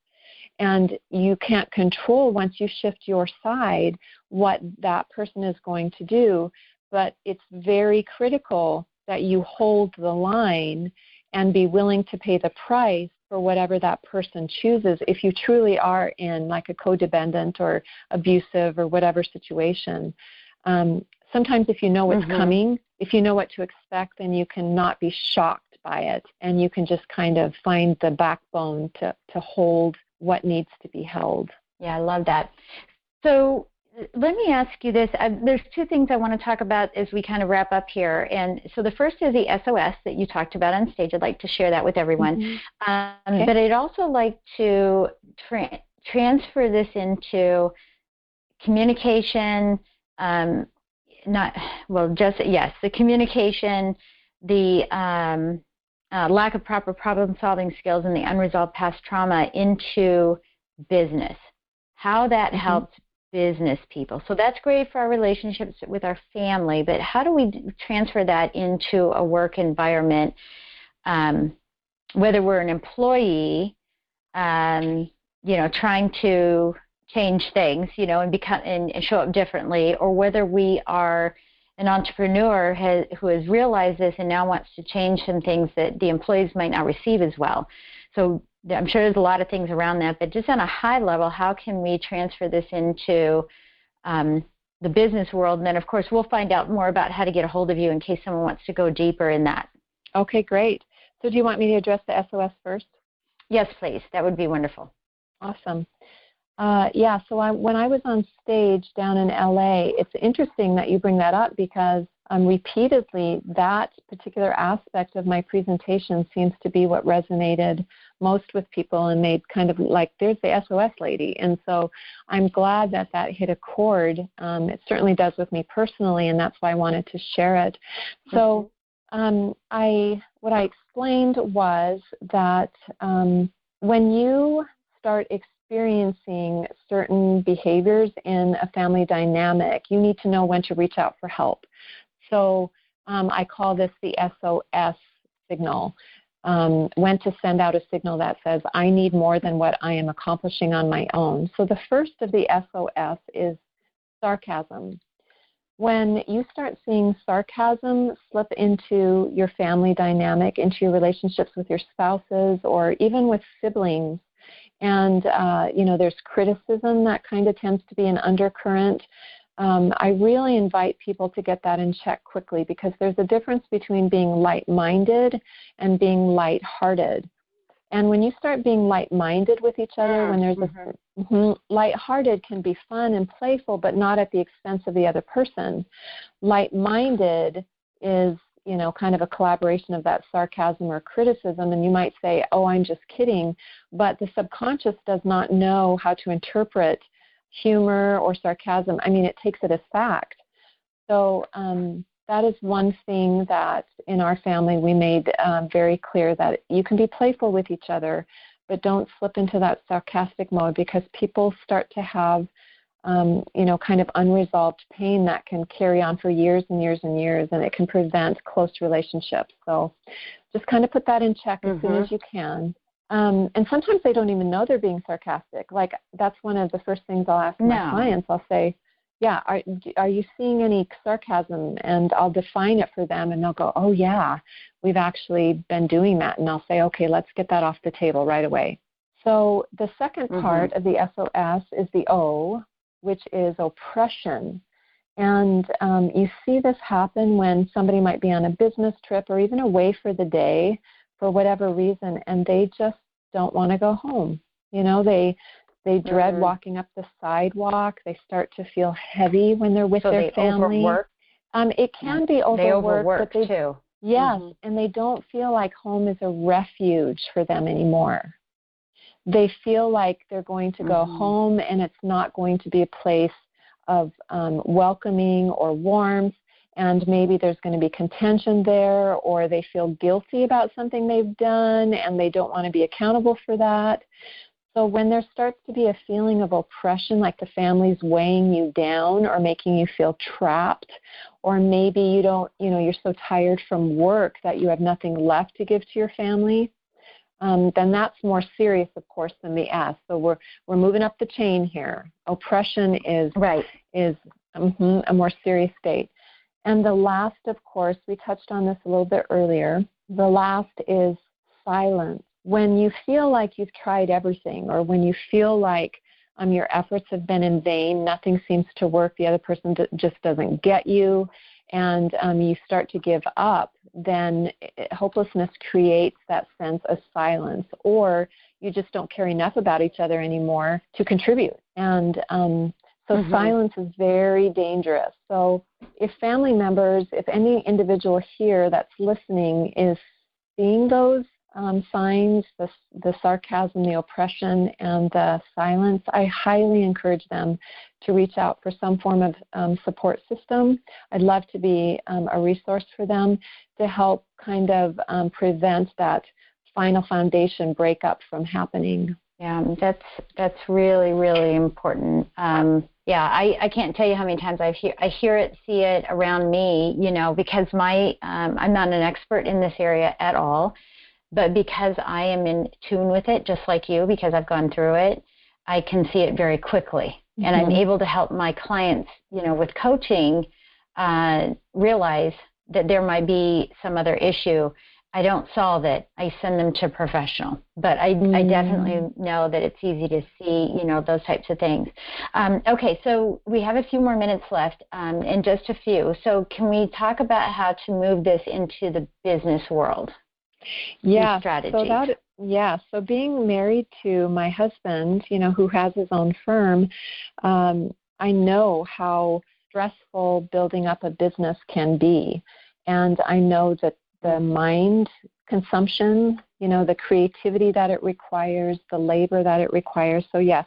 [SPEAKER 3] And you can't control once you shift your side what that person is going to do, but it's very critical that you hold the line and be willing to pay the price for whatever that person chooses if you truly are in like a codependent or abusive or whatever situation. Um, sometimes if you know what's mm-hmm. coming, if you know what to expect, then you can not be shocked by it and you can just kind of find the backbone to, to hold what needs to be held.
[SPEAKER 2] Yeah, I love that. So let me ask you this. Uh, there's two things I want to talk about as we kind of wrap up here. And so the first is the SOS that you talked about on stage. I'd like to share that with everyone. Mm-hmm. Um, okay. But I'd also like to tra- transfer this into communication, um, not, well, just, yes, the communication, the um, uh, lack of proper problem solving skills, and the unresolved past trauma into business. How that mm-hmm. helps business people. So that's great for our relationships with our family, but how do we transfer that into a work environment, um, whether we're an employee um, you know, trying to change things, you know, and become and, and show up differently, or whether we are an entrepreneur has, who has realized this and now wants to change some things that the employees might not receive as well. So I'm sure there's a lot of things around that, but just on a high level, how can we transfer this into um, the business world? And then, of course, we'll find out more about how to get a hold of you in case someone wants to go deeper in that.
[SPEAKER 3] Okay, great. So, do you want me to address the SOS first?
[SPEAKER 2] Yes, please. That would be wonderful.
[SPEAKER 3] Awesome. Uh, yeah, so I, when I was on stage down in LA, it's interesting that you bring that up because um, repeatedly that particular aspect of my presentation seems to be what resonated most with people and they kind of like, there's the SOS lady. And so I'm glad that that hit a chord. Um, it certainly does with me personally, and that's why I wanted to share it. So um, I, what I explained was that um, when you start experiencing certain behaviors in a family dynamic, you need to know when to reach out for help. So um, I call this the SOS signal. Um, when to send out a signal that says, I need more than what I am accomplishing on my own. So the first of the SOS is sarcasm. When you start seeing sarcasm slip into your family dynamic, into your relationships with your spouses, or even with siblings, and uh, you know there's criticism that kind of tends to be an undercurrent um, I really invite people to get that in check quickly because there's a difference between being light minded and being light hearted. And when you start being light minded with each other, when there's mm-hmm. a mm-hmm, light hearted can be fun and playful, but not at the expense of the other person. Light minded is you know, kind of a collaboration of that sarcasm or criticism, and you might say, Oh, I'm just kidding. But the subconscious does not know how to interpret humor or sarcasm. I mean, it takes it as fact. So um, that is one thing that in our family we made um, very clear that you can be playful with each other, but don't slip into that sarcastic mode because people start to have, um, you know, kind of unresolved pain that can carry on for years and years and years, and it can prevent close relationships. So just kind of put that in check mm-hmm. as soon mm-hmm. as you can. Um, and sometimes they don't even know they're being sarcastic. Like that's one of the first things I'll ask no. my clients. I'll say, "Yeah, are are you seeing any sarcasm?" And I'll define it for them, and they'll go, "Oh yeah, we've actually been doing that." And I'll say, "Okay, let's get that off the table right away." So the 2nd mm-hmm. part of the SOS is the O, which is oppression. And um, you see this happen when somebody might be on a business trip or even away for the day for whatever reason, and they just don't want to go home. You know, they they dread mm-hmm. walking up the sidewalk. They start to feel heavy when they're with
[SPEAKER 2] so
[SPEAKER 3] their family.
[SPEAKER 2] Overwork.
[SPEAKER 3] Um, it can be overworked.
[SPEAKER 2] they overwork
[SPEAKER 3] but they,
[SPEAKER 2] too.
[SPEAKER 3] Yes,
[SPEAKER 2] mm-hmm.
[SPEAKER 3] and they don't feel like home is a refuge for them anymore. They feel like they're going to go mm-hmm. home and it's not going to be a place of um, welcoming or warmth and maybe there's going to be contention there, or they feel guilty about something they've done and they don't want to be accountable for that. So, when there starts to be a feeling of oppression, like the family's weighing you down or making you feel trapped, or maybe you don't, you know, you're so tired from work that you have nothing left to give to your family, um, then that's more serious, of course, than the S. So we're we're moving up the chain here. Oppression is
[SPEAKER 2] right
[SPEAKER 3] is mm-hmm, a more serious state. And the last, of course, we touched on this a little bit earlier. The last is silence. When you feel like you've tried everything, or when you feel like um, your efforts have been in vain, nothing seems to work, the other person just doesn't get you, and um, you start to give up, then it, hopelessness creates that sense of silence, or you just don't care enough about each other anymore to contribute. And um, so mm-hmm. silence is very dangerous. So if family members, if any individual here that's listening is seeing those um, signs, the, the sarcasm, the oppression, and the silence, I highly encourage them to reach out for some form of um, support system. I'd love to be um, a resource for them to help kind of um, prevent that final foundation breakup from happening.
[SPEAKER 2] Yeah, that's that's really really important. Um, yeah, I, I can't tell you how many times I hear I hear it, see it around me. You know, because my um, I'm not an expert in this area at all, but because I am in tune with it, just like you, because I've gone through it. I can see it very quickly. Mm-hmm. And I'm mm-hmm. able to help my clients, you know, with coaching, uh, realize that there might be some other issue. I don't solve it. I send them to professional. But I, mm. I definitely know that it's easy to see, you know, those types of things. Um, okay, so we have a few more minutes left, um, and just a few. So can we talk about how to move this into the business world?
[SPEAKER 3] Yeah, so that yeah, so being married to my husband, you know, who has his own firm, um, I know how stressful building up a business can be, and I know that the mind consumption, you know, the creativity that it requires, the labor that it requires. So, yes,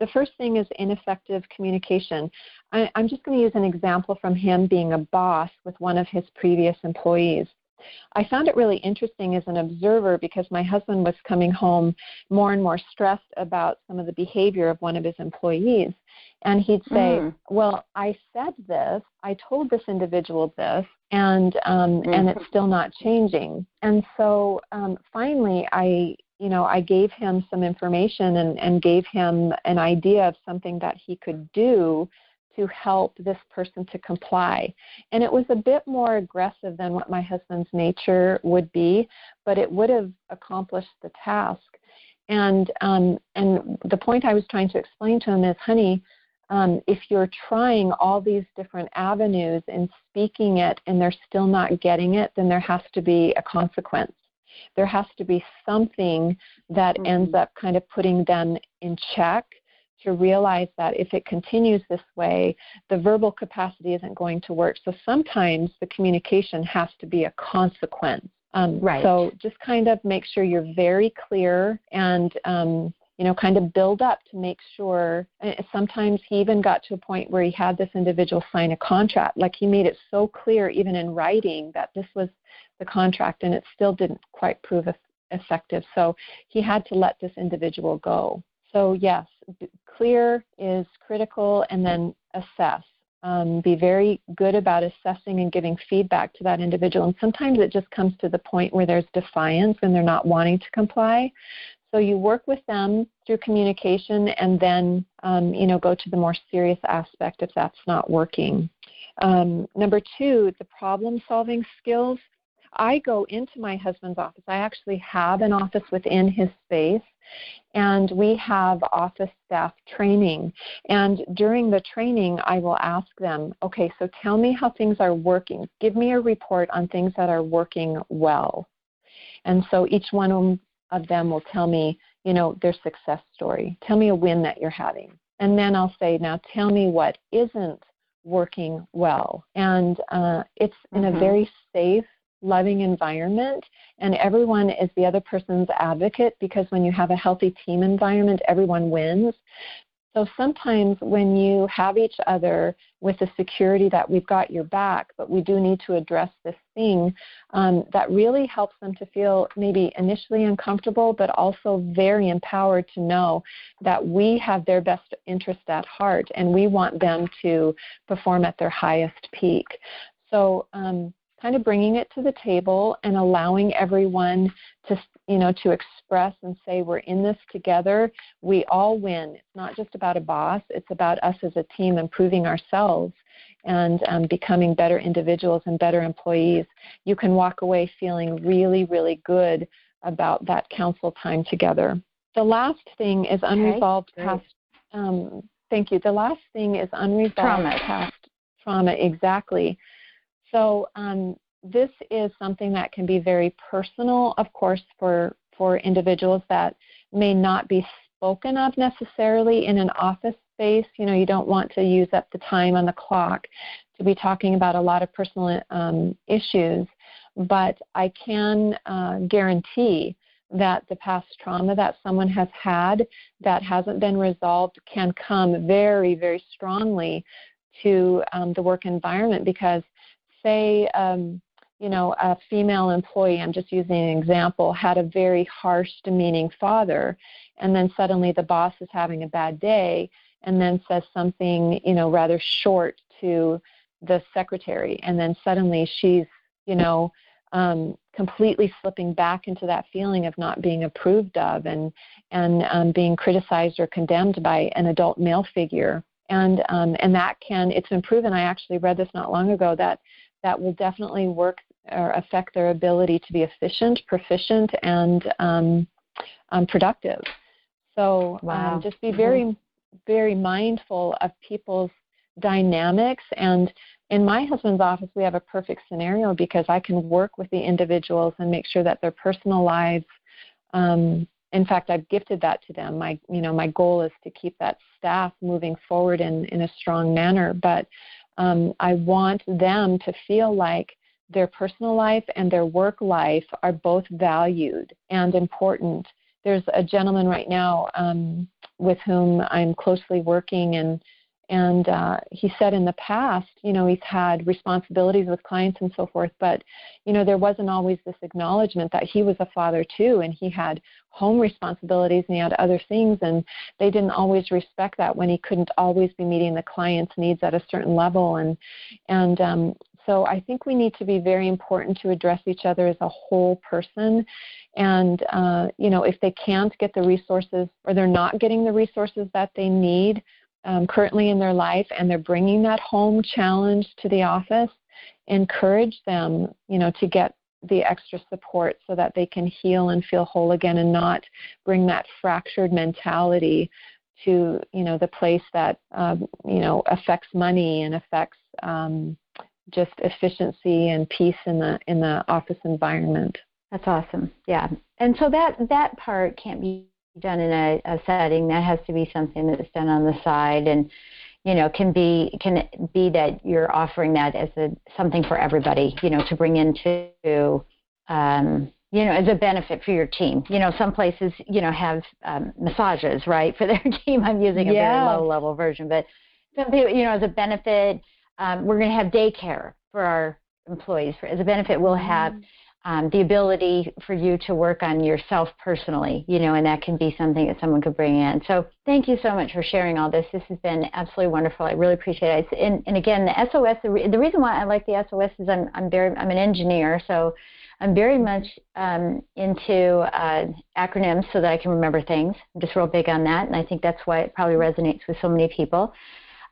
[SPEAKER 3] the first thing is ineffective communication. I, I'm just going to use an example from him being a boss with one of his previous employees. I found it really interesting as an observer because my husband was coming home more and more stressed about some of the behavior of one of his employees. And he'd say, mm. Well, I said this, I told this individual this, and um, mm-hmm. and it's still not changing. And so um, finally, I you know I gave him some information and, and gave him an idea of something that he could do to help this person to comply. And it was a bit more aggressive than what my husband's nature would be, but it would have accomplished the task. And um, and the point I was trying to explain to him is, honey, um, if you're trying all these different avenues and speaking it and they're still not getting it, then there has to be a consequence. There has to be something that mm-hmm. ends up kind of putting them in check to realize that if it continues this way, the verbal capacity isn't going to work. So sometimes the communication has to be a consequence. Um, right. So just kind of make sure you're very clear and um, you know, kind of build up to make sure. Sometimes he even got to a point where he had this individual sign a contract. Like he made it so clear, even in writing, that this was the contract, and it still didn't quite prove effective. So he had to let this individual go. So, yes, clear is critical, and then assess. Um, be very good about assessing and giving feedback to that individual. And sometimes it just comes to the point where there's defiance and they're not wanting to comply. So you work with them through communication and then, um, you know, go to the more serious aspect if that's not working. Um, number two, the problem solving skills. I go into my husband's office. I actually have an office within his space, and we have office staff training. And during the training, I will ask them, okay, so tell me how things are working. Give me a report on things that are working well. And so each one of them will tell me, you know, their success story. Tell me a win that you're having. And then I'll say, now tell me what isn't working well. And uh, it's in mm-hmm. a very safe, loving environment, and everyone is the other person's advocate because when you have a healthy team environment, everyone wins. So sometimes when you have each other with the security that we've got your back, but we do need to address this thing, um, that really helps them to feel maybe initially uncomfortable, but also very empowered to know that we have their best interest at heart and we want them to perform at their highest peak. So um, kind of bringing it to the table and allowing everyone to you know to express and say we're in this together. We all win. It's not just about a boss. It's about us as a team improving ourselves and um, becoming better individuals and better employees. You can walk away feeling really really good about that council time together. The last thing is unresolved okay, past um, thank you. The last thing is unresolved trauma. past. Trauma exactly so um, this is something that can be very personal, of course, for, for individuals that may not be spoken of necessarily in an office space. You know, you don't want to use up the time on the clock to be talking about a lot of personal um, issues, but I can uh, guarantee that the past trauma that someone has had that hasn't been resolved can come very, very strongly to um, the work environment because say um, you know a female employee i'm just using an example had a very harsh demeaning father and then suddenly the boss is having a bad day and then says something you know rather short to the secretary and then suddenly she's you know um, completely slipping back into that feeling of not being approved of and and um, being criticized or condemned by an adult male figure. And um, and that can it's been proven. I actually read this not long ago that that will definitely work or affect their ability to be efficient, proficient, and um, um, productive. So um, wow. just be very, mm-hmm. very mindful of people's dynamics. And in my husband's office, we have a perfect scenario because I can work with the individuals and make sure that their personal lives. Um, in fact, I've gifted that to them. My, you know, my goal is to keep that staff moving forward in, in a strong manner. But um, I want them to feel like their personal life and their work life are both valued and important. There's a gentleman right now um, with whom I'm closely working, and and uh, he said in the past, you know, he's had responsibilities with clients and so forth, but you know, there wasn't always this acknowledgement that he was a father too, and he had home responsibilities and he had other things, and they didn't always respect that when he couldn't always be meeting the client's needs at a certain level, and and um, so I think we need to be very important to address each other as a whole person. And, uh, you know, if they can't get the resources or they're not getting the resources that they need um, currently in their life and they're bringing that home challenge to the office, encourage them, you know, to get the extra support so that they can heal and feel whole again and not bring that fractured mentality to you know the place that um, you know affects money and affects um, just efficiency and peace in the in the office environment.
[SPEAKER 2] That's awesome. Yeah, and so that that part can't be done in a, a setting. That has to be something that's done on the side, and you know can be can be that you're offering that as a something for everybody. You know, to bring into um, you know, as a benefit for your team. You know, some places, you know, have um, massages, right, for their team. I'm using a yeah. very low level version, but some people, you know, as a benefit, um, we're going to have daycare for our employees. For, as a benefit, we'll have mm-hmm. Um, the ability for you to work on yourself personally, you know, and that can be something that someone could bring in. So thank you so much for sharing all this. This has been absolutely wonderful. I really appreciate it. And, and again, the SOS, the, re- the, reason why I like the SOS is I'm, I'm very, I'm an engineer, so I'm very much um, into uh, acronyms so that I can remember things. I'm just real big on that, and I think that's why it probably resonates with so many people.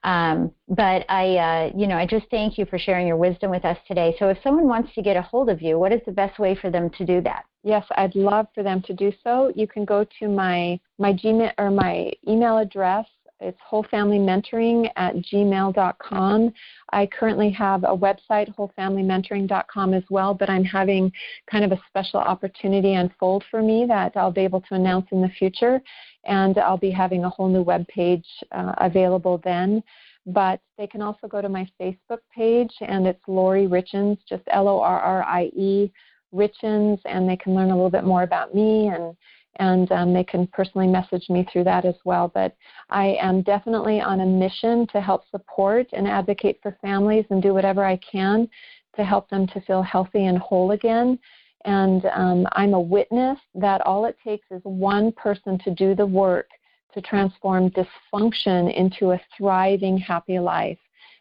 [SPEAKER 2] Um, but I, uh, you know, I just thank you for sharing your wisdom with us today. So if someone wants to get a hold of you, what is the best way for them to do that?
[SPEAKER 3] Yes, I'd love for them to do so. You can go to my my Gmail or my email address. It's wholefamilymentoring at gmail.com. I currently have a website, wholefamilymentoring.com as well, but I'm having kind of a special opportunity unfold for me that I'll be able to announce in the future and I'll be having a whole new web page uh, available then. But they can also go to my Facebook page, and it's Lorrie Richens, just L O R R I E Richens, and they can learn a little bit more about me and and um, they can personally message me through that as well. But I am definitely on a mission to help support and advocate for families and do whatever I can to help them to feel healthy and whole again. And um, I'm a witness that all it takes is one person to do the work to transform dysfunction into a thriving, happy life.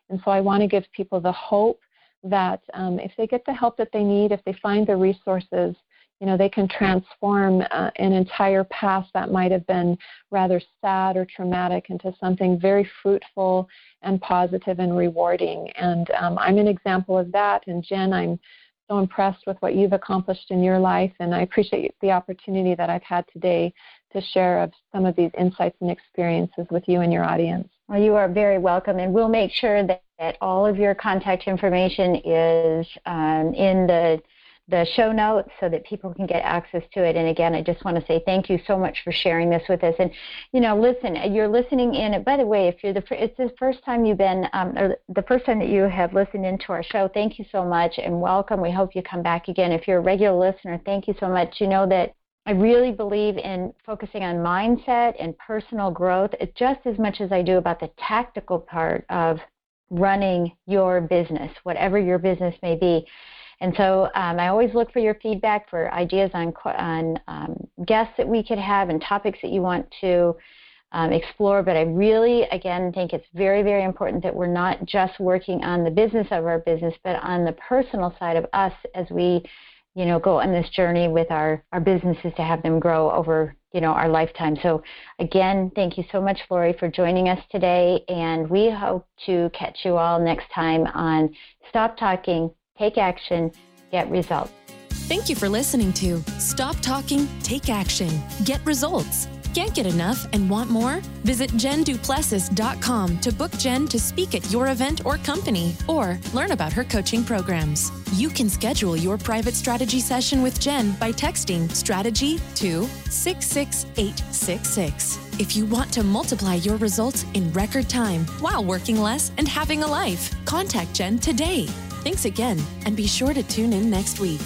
[SPEAKER 3] And so I want to give people the hope that um, if they get the help that they need, if they find the resources, you know, they can transform uh, an entire past that might have been rather sad or traumatic into something very fruitful and positive and rewarding. And um, I'm an example of that. And Jen, I'm so impressed with what you've accomplished in your life, and I appreciate the opportunity that I've had today to share of some of these insights and experiences with you and your audience.
[SPEAKER 2] Well, you are very welcome, and we'll make sure that, that all of your contact information is um, in the the show notes so that people can get access to it. And again, I just want to say thank you so much for sharing this with us. And you know, listen, you're listening in. By the way, if you're the it's the first time you've been um, or the first time that you have listened into our show, thank you so much and welcome. We hope you come back again. If you're a regular listener, thank you so much. You know that I really believe in focusing on mindset and personal growth just as much as I do about the tactical part of running your business, whatever your business may be. And so um, I always look for your feedback for ideas on, on um, guests that we could have and topics that you want to um, explore. But I really, again, think it's very, very important that we're not just working on the business of our business, but on the personal side of us as we you know, go on this journey with our, our businesses to have them grow over, you know, our lifetime. So again, thank you so much, Lorrie, for joining us today. And we hope to catch you all next time on Stop Talking, Take Action, Get Results.
[SPEAKER 1] Thank you for listening to Stop Talking, Take Action, Get Results. Can't get enough and want more? Visit jenduplessis.com to book Jen to speak at your event or company or learn about her coaching programs. You can schedule your private strategy session with Jen by texting strategy to 66866. If you want to multiply your results in record time while working less and having a life, contact Jen today. Thanks again, and be sure to tune in next week.